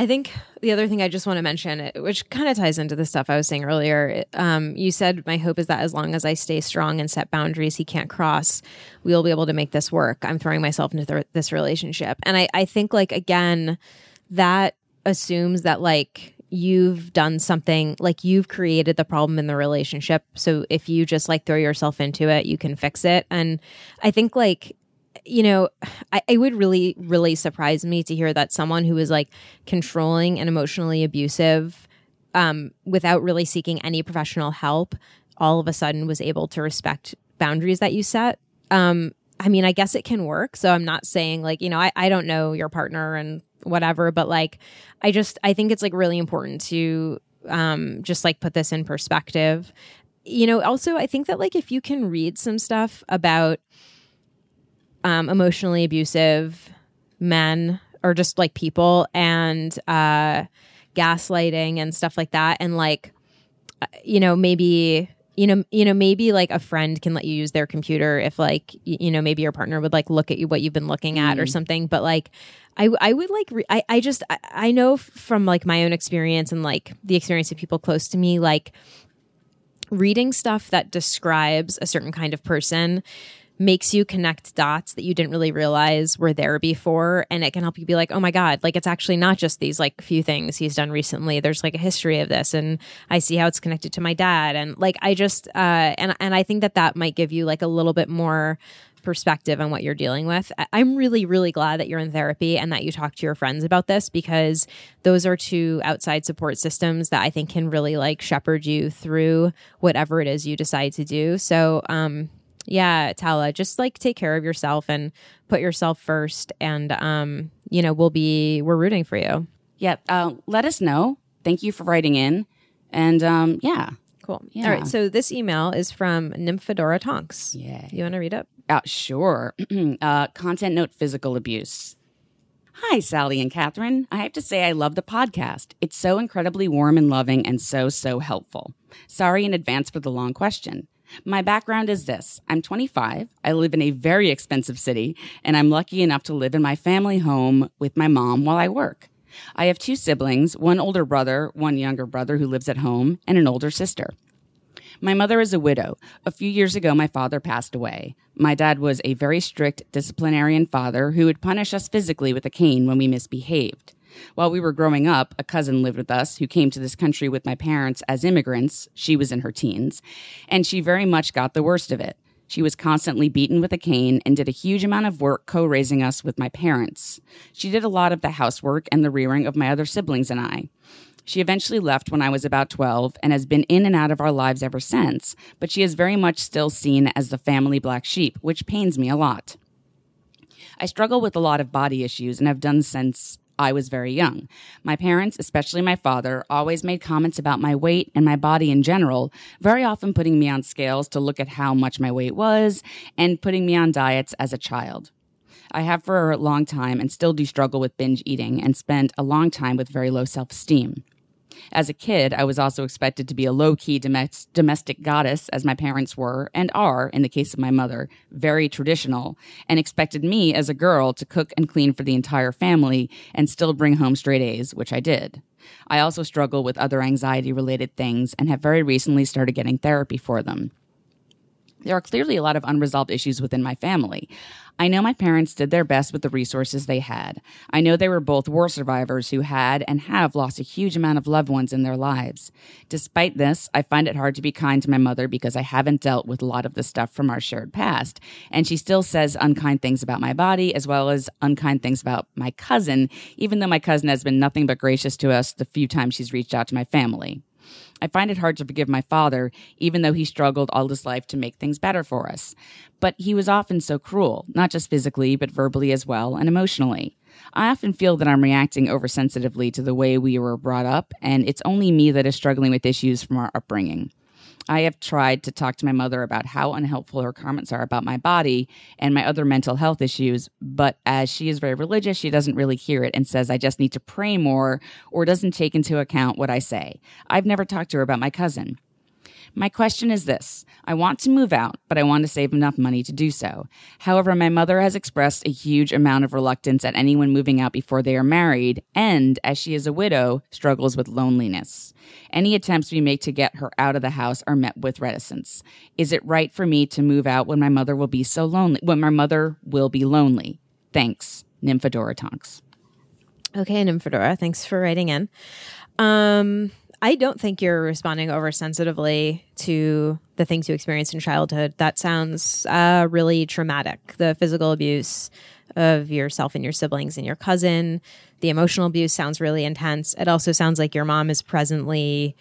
I think the other thing I just want to mention, which kind of ties into the stuff I was saying earlier, um, you said, My hope is that as long as I stay strong and set boundaries he can't cross, we'll be able to make this work. I'm throwing myself into th- this relationship. And I, I think, like, again, that assumes that, like, you've done something like you've created the problem in the relationship. So if you just like throw yourself into it, you can fix it. And I think like you know, I, it would really, really surprise me to hear that someone who is like controlling and emotionally abusive, um, without really seeking any professional help, all of a sudden was able to respect boundaries that you set. Um, I mean, I guess it can work. So I'm not saying like, you know, I, I don't know your partner and whatever, but like, I just, I think it's like really important to, um, just like put this in perspective. You know, also, I think that like if you can read some stuff about, um, emotionally abusive men or just like people and uh, gaslighting and stuff like that and like uh, you know maybe you know you know maybe like a friend can let you use their computer if like you know maybe your partner would like look at you what you've been looking at mm. or something but like I, I would like re- I, I just I, I know from like my own experience and like the experience of people close to me like reading stuff that describes a certain kind of person makes you connect dots that you didn't really realize were there before and it can help you be like oh my god like it's actually not just these like few things he's done recently there's like a history of this and i see how it's connected to my dad and like i just uh and and i think that that might give you like a little bit more perspective on what you're dealing with. I'm really, really glad that you're in therapy and that you talk to your friends about this because those are two outside support systems that I think can really like shepherd you through whatever it is you decide to do. So, um, yeah, Tala, just like take care of yourself and put yourself first. And, um, you know, we'll be, we're rooting for you. Yeah. Uh, let us know. Thank you for writing in. And, um, yeah. Cool. Yeah. All right. So this email is from Nymphadora Tonks. Yeah. You want to read it? Uh, sure. uh, content note physical abuse. Hi, Sally and Katharine. I have to say, I love the podcast. It's so incredibly warm and loving and so, so helpful. Sorry in advance for the long question. My background is this I'm 25. I live in a very expensive city, and I'm lucky enough to live in my family home with my mom while I work. I have two siblings one older brother, one younger brother who lives at home, and an older sister. My mother is a widow. A few years ago, my father passed away. My dad was a very strict disciplinarian father who would punish us physically with a cane when we misbehaved. While we were growing up, a cousin lived with us who came to this country with my parents as immigrants. She was in her teens, and she very much got the worst of it. She was constantly beaten with a cane and did a huge amount of work co raising us with my parents. She did a lot of the housework and the rearing of my other siblings and I. She eventually left when I was about 12 and has been in and out of our lives ever since, but she is very much still seen as the family black sheep, which pains me a lot. I struggle with a lot of body issues and have done since I was very young. My parents, especially my father, always made comments about my weight and my body in general, very often putting me on scales to look at how much my weight was and putting me on diets as a child. I have for a long time and still do struggle with binge eating and spent a long time with very low self esteem. As a kid, I was also expected to be a low key domestic goddess, as my parents were and are, in the case of my mother, very traditional, and expected me as a girl to cook and clean for the entire family and still bring home straight A's, which I did. I also struggle with other anxiety related things and have very recently started getting therapy for them. There are clearly a lot of unresolved issues within my family. I know my parents did their best with the resources they had. I know they were both war survivors who had and have lost a huge amount of loved ones in their lives. Despite this, I find it hard to be kind to my mother because I haven't dealt with a lot of the stuff from our shared past. And she still says unkind things about my body as well as unkind things about my cousin, even though my cousin has been nothing but gracious to us the few times she's reached out to my family. I find it hard to forgive my father, even though he struggled all his life to make things better for us. But he was often so cruel, not just physically, but verbally as well, and emotionally. I often feel that I'm reacting oversensitively to the way we were brought up, and it's only me that is struggling with issues from our upbringing. I have tried to talk to my mother about how unhelpful her comments are about my body and my other mental health issues, but as she is very religious, she doesn't really hear it and says I just need to pray more or doesn't take into account what I say. I've never talked to her about my cousin. My question is this I want to move out, but I want to save enough money to do so. However, my mother has expressed a huge amount of reluctance at anyone moving out before they are married, and as she is a widow, struggles with loneliness. Any attempts we make to get her out of the house are met with reticence. Is it right for me to move out when my mother will be so lonely? When my mother will be lonely? Thanks, Nymphadora Tonks. Okay, Nymphadora, thanks for writing in. Um, I don't think you're responding oversensitively to the things you experienced in childhood. That sounds uh, really traumatic. The physical abuse of yourself and your siblings and your cousin, the emotional abuse sounds really intense. It also sounds like your mom is presently,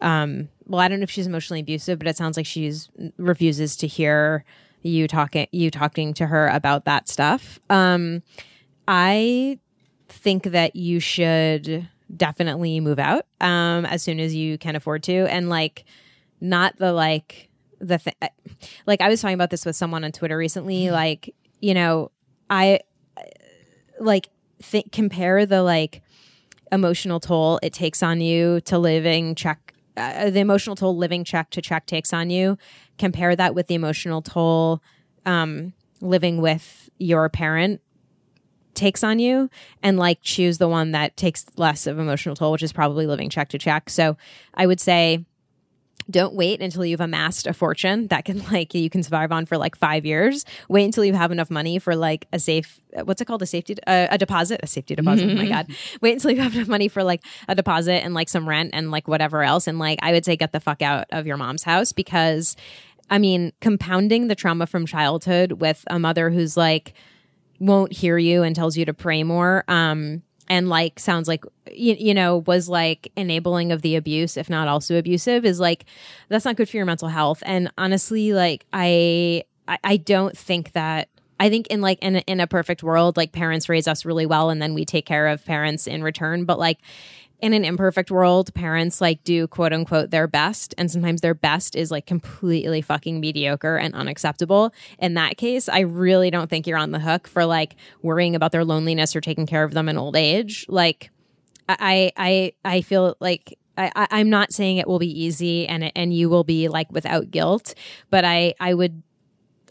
um, well, I don't know if she's emotionally abusive, but it sounds like she's refuses to hear you talking you talking to her about that stuff. Um, I think that you should definitely move out um, as soon as you can afford to, and like not the like the thing. Like I was talking about this with someone on Twitter recently. Mm-hmm. Like you know, I like think compare the like emotional toll it takes on you to living check uh, the emotional toll living check to check takes on you compare that with the emotional toll um, living with your parent takes on you and like choose the one that takes less of emotional toll, which is probably living check to check. So I would say don't wait until you've amassed a fortune that can like you can survive on for like five years. Wait until you have enough money for like a safe what's it called? A safety uh, a deposit? A safety deposit oh my god. Wait until you have enough money for like a deposit and like some rent and like whatever else. And like i would say get the fuck out of your mom's house because i mean compounding the trauma from childhood with a mother who's like won't hear you and tells you to pray more um and like sounds like you, you know was like enabling of the abuse if not also abusive is like that's not good for your mental health and honestly like i i, I don't think that I think in like in in a perfect world, like parents raise us really well, and then we take care of parents in return. But like in an imperfect world, parents like do quote unquote their best. And sometimes their best is like completely fucking mediocre and unacceptable. In that case, I really don't think you're on the hook for like worrying about their loneliness or taking care of them in old age. Like, I, I, I feel like I, I'm not saying it will be easy and and you will be like without guilt, but I, I would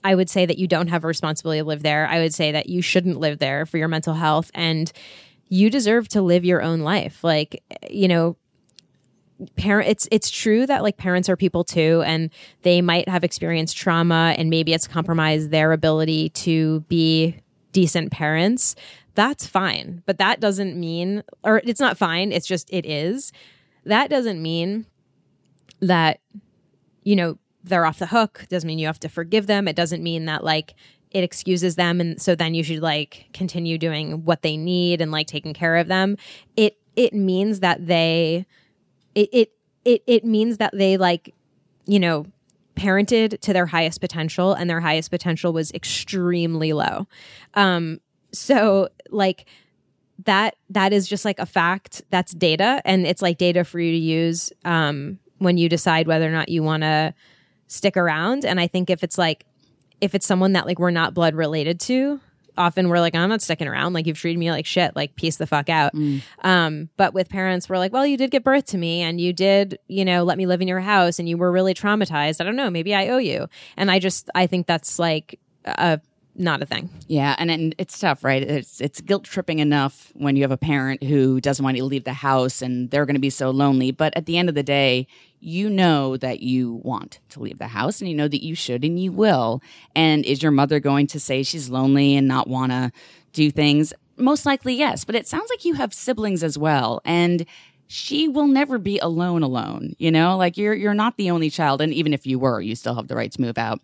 I would say that you don't have a responsibility to live there. I would say that you shouldn't live there for your mental health and you deserve to live your own life. Like, you know, parent it's it's true that like parents are people too and they might have experienced trauma and maybe it's compromised their ability to be decent parents that's fine but that doesn't mean or it's not fine it's just it is that doesn't mean that you know they're off the hook. Doesn't mean you have to forgive them. It doesn't mean that like it excuses them and so then you should like continue doing what they need and like taking care of them. It it means that they it it it, it means that they like you know parented to their highest potential and their highest potential was extremely low. Um so like that that is just like a fact that's data and it's like data for you to use um when you decide whether or not you want to stick around and i think if it's like if it's someone that like we're not blood related to often we're like i'm not sticking around. Like you've treated me like shit. Like peace the fuck out. Um but with parents we're like well you did give birth to me and you did you know let me live in your house and you were really traumatized. I don't know. Maybe i owe you. And i just i think that's like a not a thing. Yeah, and, and it's tough, right? It's it's guilt tripping enough when you have a parent who doesn't want you to leave the house and they're going to be so lonely. But at the end of the day, you know that you want to leave the house and you know that you should and you will. And is your mother going to say she's lonely and not want to do things? Most likely, yes. But it sounds like you have siblings as well, and she will never be alone alone you know like you're you're not the only child and even if you were you still have the right to move out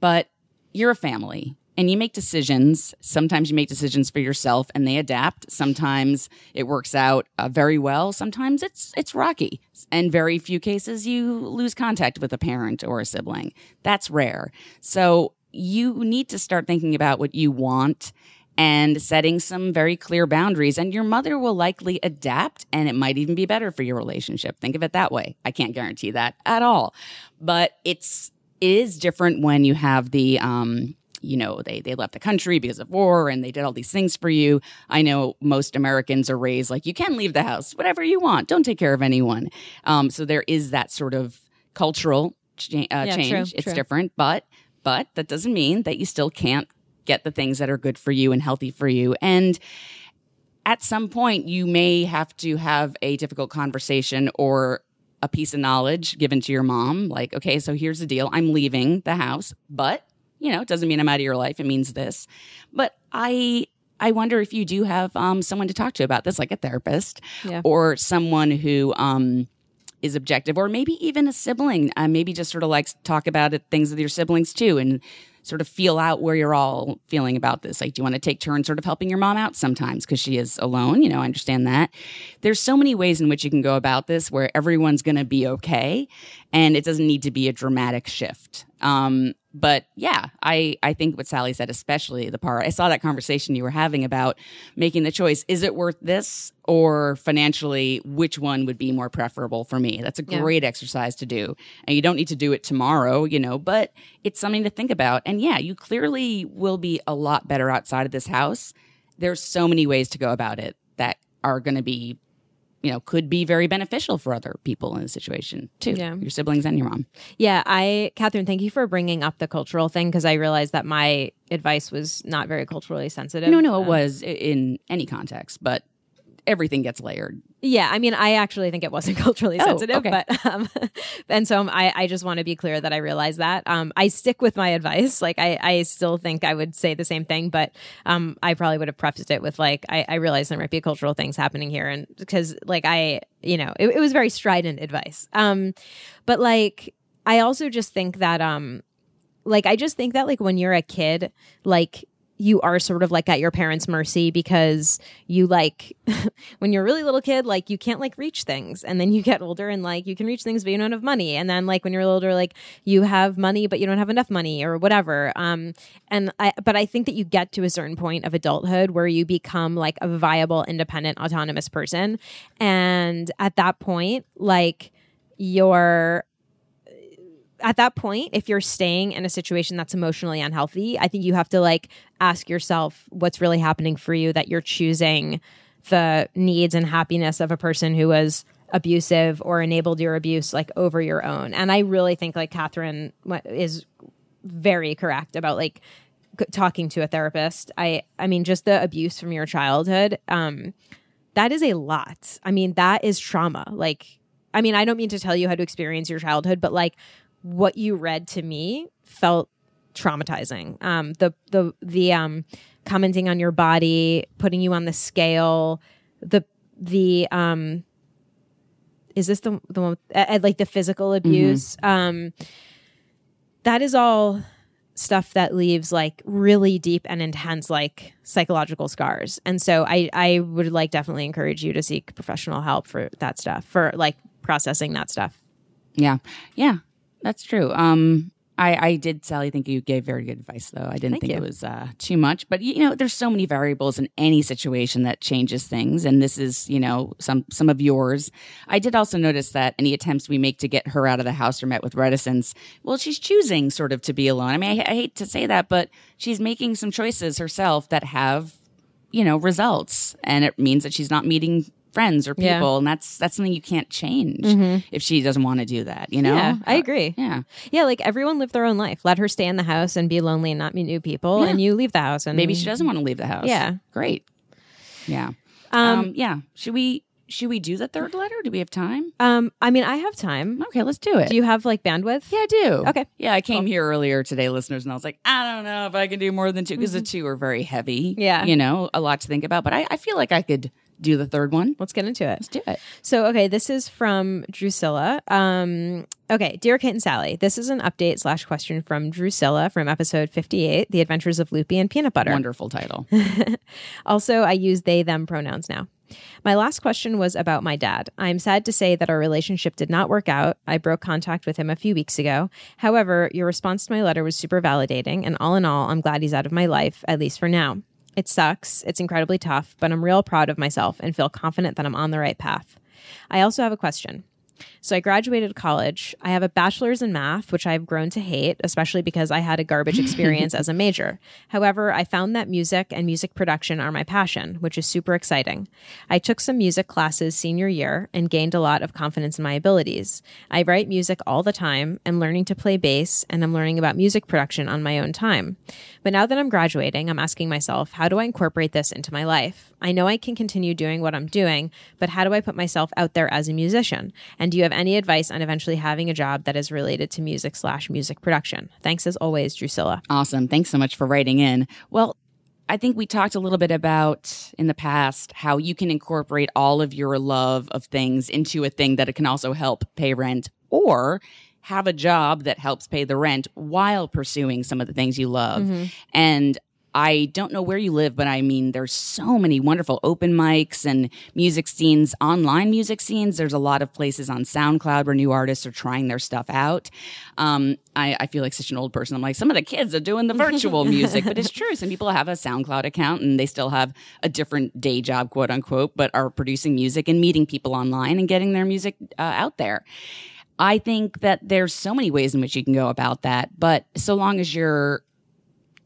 but you're a family and you make decisions. Sometimes you make decisions for yourself and they adapt. Sometimes it works out uh, very well. Sometimes it's it's rocky. And very few cases you lose contact with a parent or a sibling. That's rare. So you need to start thinking about what you want and setting some very clear boundaries and your mother will likely adapt and it might even be better for your relationship. Think of it that way. I can't guarantee that at all. But it's it is different when you have the um you know they they left the country because of war and they did all these things for you. I know most americans are raised like you can leave the house whatever you want don't take care of anyone. Um, so there is that sort of cultural cha- uh, Yeah, change. True, it's true. different but but that doesn't mean that you still can't get the things that are good for you and healthy for you. And at some point you may have to have a difficult conversation or a piece of knowledge given to your mom like okay so here's the deal. I'm leaving the house but you know it doesn't mean i'm out of your life it means this. But i i wonder if you do have um, someone to talk to about this like a therapist Yeah. or someone who um, is objective or maybe even a sibling uh, maybe just sort of like talk about it, things with your siblings too and sort of feel out where you're all feeling about this. Like do you want to take turns sort of helping your mom out sometimes because she is alone? You know i understand that. There's so many ways in which you can go about this where everyone's going to be okay and it doesn't need to be a dramatic shift. Um, but yeah, I, I think what Sally said, especially the part I saw that conversation you were having about making the choice. Is it worth this or financially, which one would be more preferable for me? That's a Yeah. great exercise to do. And you don't need to do it tomorrow, you know, but it's something to think about. And yeah, you clearly will be a lot better outside of this house. There's so many ways to go about it that are going to be, you know, could be very beneficial for other people in the situation too. Yeah. Your siblings and your mom. Yeah, I, Katharine, thank you for bringing up the cultural thing because I realized that my advice was not very culturally sensitive. No, no, it Um, was in any context, but everything gets layered. Yeah, I mean, I actually think it wasn't culturally Oh, sensitive, okay. but um, and so I, I just want to be clear that I realize that. Um, I stick with my advice. Like, I, I still think I would say the same thing, but um, I probably would have prefaced it with like, I, I realize there might be cultural things happening here, and because like I, you know, it, it was very strident advice. Um, but like, I also just think that um, like I just think that like when you're a kid, like you are sort of like at your parents' mercy because you like when you're a really little kid, like you can't like reach things. And then you get older and like you can reach things, but you don't have money. And then like when you're older, like you have money, but you don't have enough money or whatever. Um, and I, but I think that you get to a certain point of adulthood where you become like a viable, independent, autonomous person. And at that point, like you're at that point, if you're staying in a situation that's emotionally unhealthy, I think you have to like ask yourself what's really happening for you that you're choosing the needs and happiness of a person who was abusive or enabled your abuse like over your own. And I really think like Katharine is very correct about like talking to a therapist. I I mean just the abuse from your childhood um that is a lot. I mean that is trauma. Like I mean I don't mean to tell you how to experience your childhood but like what you read to me felt traumatizing. Um, the the the um, commenting on your body, putting you on the scale, the the um, is this the the one with, uh, like the physical abuse? Um, that is all stuff that leaves like really deep and intense like psychological scars. And so I I would like definitely encourage you to seek professional help for that stuff for like processing that stuff. Yeah. Yeah. That's true. Um I, I did, Sally, think you gave very good advice, though. I didn't Thank think you. it was uh, too much. But, you know, there's so many variables in any situation that changes things. And this is, you know, some, some of yours. I did also notice that any attempts we make to get her out of the house are met with reticence. Well, she's choosing sort of to be alone. I mean, I, I hate to say that, but she's making some choices herself that have, you know, results. And it means that she's not meeting friends or people. Yeah. And that's, that's something you can't change if she doesn't want to do that, you know? Yeah, I agree. Yeah. Yeah, like everyone live their own life. Let her stay in the house and be lonely and not meet new people, Yeah. and you leave the house and maybe she doesn't want to leave the house. Yeah. Great. Yeah. Um, Um, yeah. Should we should we do the third letter? Do we have time? um, I mean, I have time. Okay, let's do it. Do you have like bandwidth? yeah, I do. Okay. Yeah, I came here earlier today, listeners, and I was like, I don't know if I can do more than two because the two are very heavy. Mm-hmm. Yeah. You know, a lot to think about. But I, I feel like I could do the third one. Let's get into it. Let's do it. So, okay, this is from Drusilla. Um, okay, dear Kate and Sally, this is an update slash question from Drusilla from episode fifty-eight, "The Adventures of Loopy and Peanut Butter." Wonderful title. Also, I use they them pronouns now. My last question was about my dad. I'm sad to say that our relationship did not work out. I broke contact with him a few weeks ago. However, your response to my letter was super validating, and all in all, I'm glad he's out of my life, at least for now. It sucks, it's incredibly tough, but I'm real proud of myself and feel confident that I'm on the right path. I also have a question. So I graduated college. I have a bachelor's in math, which I've grown to hate, especially because I had a garbage experience as a major. However, I found that music and music production are my passion, which is super exciting. I took some music classes senior year and gained a lot of confidence in my abilities. I write music all the time, am learning to play bass, and I'm learning about music production on my own time. But now that I'm graduating, I'm asking myself, how do I incorporate this into my life? I know I can continue doing what I'm doing, but how do I put myself out there as a musician? And do you have any advice on eventually having a job that is related to music slash music production? Thanks as always, Drusilla. Awesome. Thanks so much for writing in. Well, I think we talked a little bit about in the past how you can incorporate all of your love of things into a thing that it can also help pay rent or have a job that helps pay the rent while pursuing some of the things you love. Mm-hmm. And I don't know where you live, but I mean, there's so many wonderful open mics and music scenes, online music scenes. There's a lot of places on SoundCloud where new artists are trying their stuff out. Um, I, I feel like such an old person. I'm like, some of the kids are doing the virtual music, but it's true. Some people have a SoundCloud account and they still have a different day job, quote unquote, but are producing music and meeting people online and getting their music uh, out there. I think that there's so many ways in which you can go about that, but so long as you're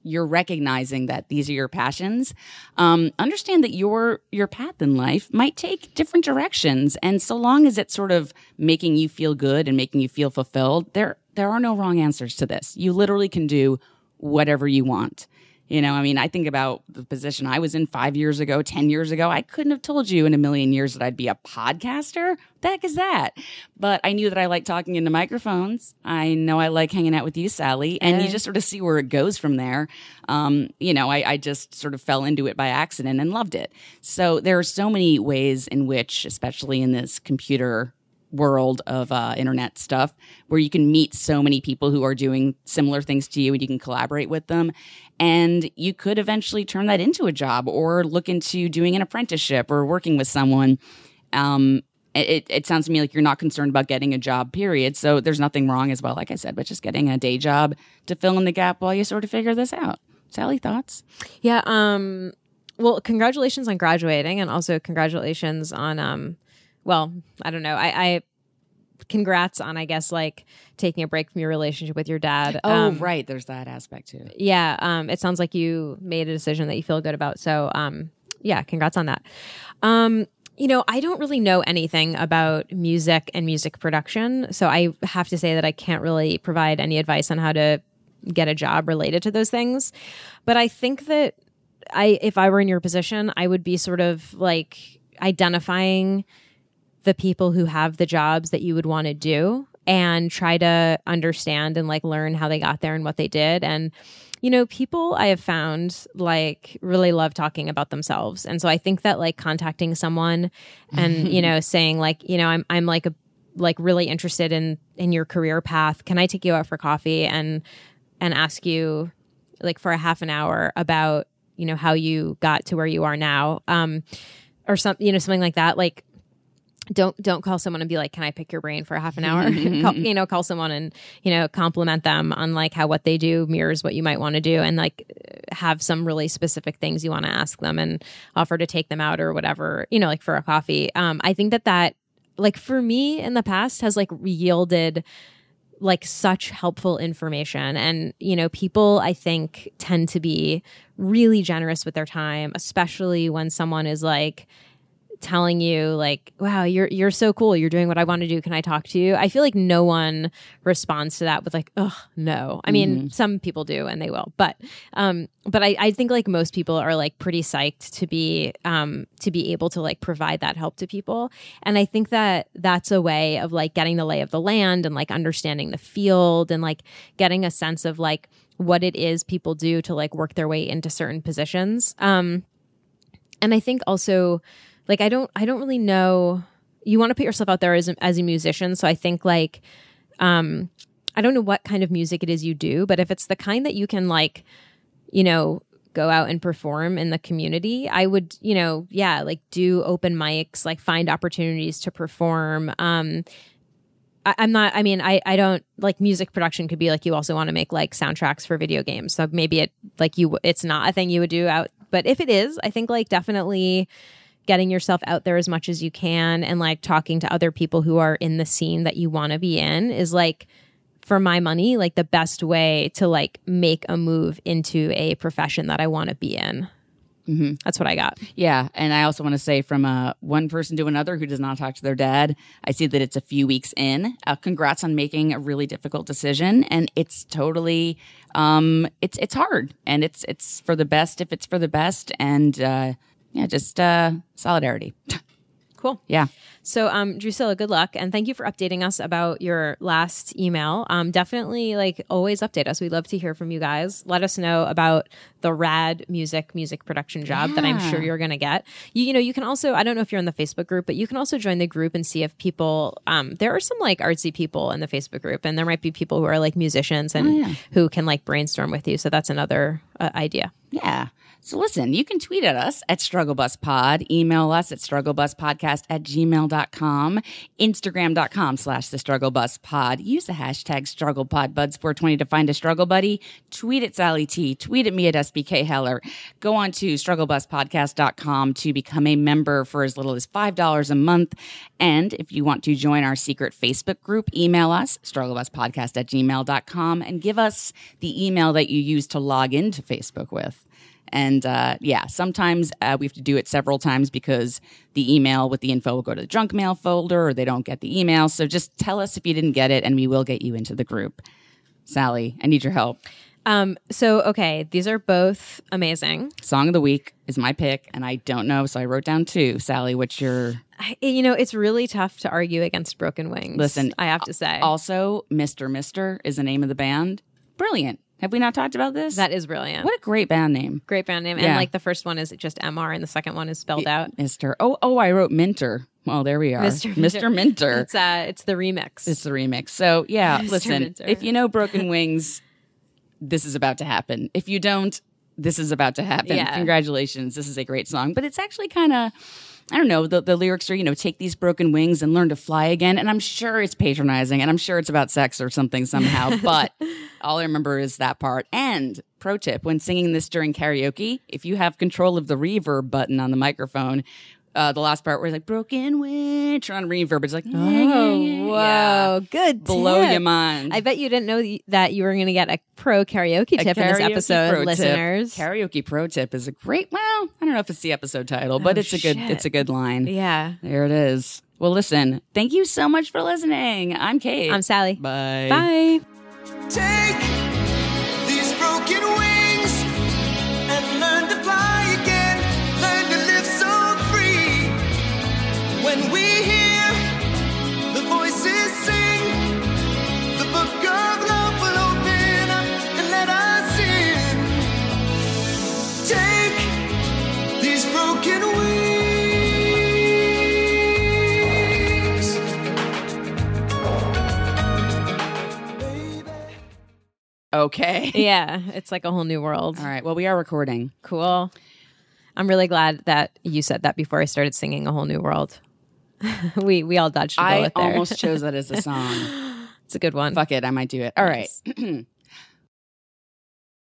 you're recognizing that these are your passions um, understand that your your path in life might take different directions. And so long as it's sort of making you feel good and making you feel fulfilled there there are no wrong answers to this. You literally can do whatever you want you know i mean i think about the position i was in five years ago ten years ago. I couldn't have told you in a million years that i'd be a podcaster. What the heck is that? But i knew that i like talking into microphones. I know i like hanging out with you sally and you just sort of see where it goes from there. Um, you know I, I just sort of fell into it by accident and loved it. So there are so many ways in which especially in this computer world of uh, internet stuff where you can meet so many people who are doing similar things to you and you can collaborate with them and you could eventually turn that into a job or look into doing an apprenticeship or working with someone um, it, it sounds to me like you're not concerned about getting a job period so there's nothing wrong as well like i said but just getting a day job to fill in the gap while you sort of figure this out sally thoughts Yeah. Um. Well, congratulations on graduating, and also congratulations on um. Well, I don't know. I, I congrats on I guess like taking a break from your relationship with your dad. oh Um, right there's that aspect too Yeah. Um. It sounds like you made a decision that you feel good about. So um. Yeah. Congrats on that. Um. You know, I don't really know anything about music and music production, so I have to say that I can't really provide any advice on how to get a job related to those things. But I think that I if I were in your position, I would be sort of like identifying the people who have the jobs that you would want to do and try to understand and like learn how they got there and what they did. And you know people i have found like really love talking about themselves. And so i think that like contacting someone and you know saying like you know i'm i'm like a like really interested in in your career path, can I take you out for coffee and and ask you like for a half an hour about you know how you got to where you are now um or some you know something like that? Like don't don't call someone and be like can i pick your brain for a half an hour? Call, you know call someone and you know compliment them on like how what they do mirrors what you might want to do and like have some really specific things you want to ask them and offer to take them out or whatever you know like for a coffee. Um i think that that like for me in the past has like yielded like such helpful information and you know people i think tend to be really generous with their time especially when someone is like telling you like wow you're you're so cool. You're doing what i want to do. Can i talk to you? I feel like no one responds to that with like ugh no. I mean Mm-hmm. some people do and they will but um but I, I think like most people are like pretty psyched to be um to be able to like provide that help to people. And i think that that's a way of like getting the lay of the land and like understanding the field and like getting a sense of like what it is people do to like work their way into certain positions. Um and i think also like i don't i don't really know you want to put yourself out there as a, as a musician so i think like um i don't know what kind of music it is you do but if it's the kind that you can like you know go out and perform in the community i would you know yeah like do open mics like find opportunities to perform um I, I'm not. I mean, I I don't like music production. Could be like you also want to make like soundtracks for video games. So maybe it like you. It's not a thing you would do out. But if it is, I think like definitely getting yourself out there as much as you can and like talking to other people who are in the scene that you want to be in is like for my money like the best way to like make a move into a profession that I want to be in. Mm-hmm. That's what I got. Yeah, and I also want to say from uh, one person to another who does not talk to their dad, I see that it's a few weeks in. Uh, congrats on making a really difficult decision, and it's totally, um, it's it's hard, and it's it's for the best if it's for the best, and uh, yeah, just uh, solidarity. Cool. yeah, So, um, Drusilla, good luck, and thank you for updating us about your last email. Um, definitely, like always, update us. We'd love to hear from you guys. Let us know about the rad music music production job that I'm sure you're going to get. You, you know, you can also. I don't know if you're in the Facebook group, but you can also join the group and see if people. Um, there are some like artsy people in the Facebook group, and there might be people who are like musicians and yeah. who can like brainstorm with you. So that's another uh, idea. Yeah. So listen, you can tweet at us at StruggleBusPod, email us at StruggleBusPodcast at gmail.com, Instagram.com slash the StruggleBusPod. Use the hashtag StrugglePodBuds420 to find a struggle buddy. Tweet at Sally T. Tweet at me at SBK Heller. Go on to StruggleBusPodcast.com to become a member for as little as $5 a month. And if you want to join our secret Facebook group, email us, StruggleBusPodcast at gmail.com, and give us the email that you use to log into Facebook with. And uh, yeah, sometimes uh, we have to do it several times because the email with the info will go to the junk mail folder or they don't get the email. So just tell us if you didn't get it and we will get you into the group. Sally, I need your help. Um, so okay, these are both amazing. Song of the week is my pick, and I don't know, so I wrote down two. Sally, what's your I, you know, it's really tough to argue against Broken Wings. Listen, I have to say also Mr. Mister is the name of the band? Brilliant. Have we not talked about this? that is brilliant. what a great band name. great band name, Yeah. and like the first one is just Mr. and the second one is spelled out. Mister. Oh, oh, I wrote Minter. Well, there we are. Mr. Mr. Minter. It's uh, it's the remix. It's the remix. So yeah, Mr. listen. Minter. If you know Broken Wings, this is about to happen. If you don't, this is about to happen. Yeah. Congratulations. This is a great song. But it's actually kind of I don't know, the, the lyrics are, you know, take these broken wings and learn to fly again. And I'm sure it's patronizing and I'm sure it's about sex or something somehow. but all I remember is that part. And pro tip when singing this during karaoke, if you have control of the reverb button on the microphone, uh, the last part where it's like broken wing, turn on reverb. It's like, oh, whoa, good, blow tip. your mind. I bet you didn't know that you were going to get a pro karaoke A tip in this episode, pro tip. listeners. Karaoke pro tip is a great. Well, I don't know if it's the episode title, but Oh, it's a good. It's a good line. yeah, There it is. Well, listen. Thank you so much for listening. I'm Kate. I'm Sally. Bye. Bye. Take Okay. Yeah, it's like a whole new world. All right. Well, we are recording. Cool. I'm really glad that you said that before I started singing a whole new world. we we all dodged a I bullet there. I almost chose that as a song. it's a good one. Fuck it. I might do it. All right. Nice.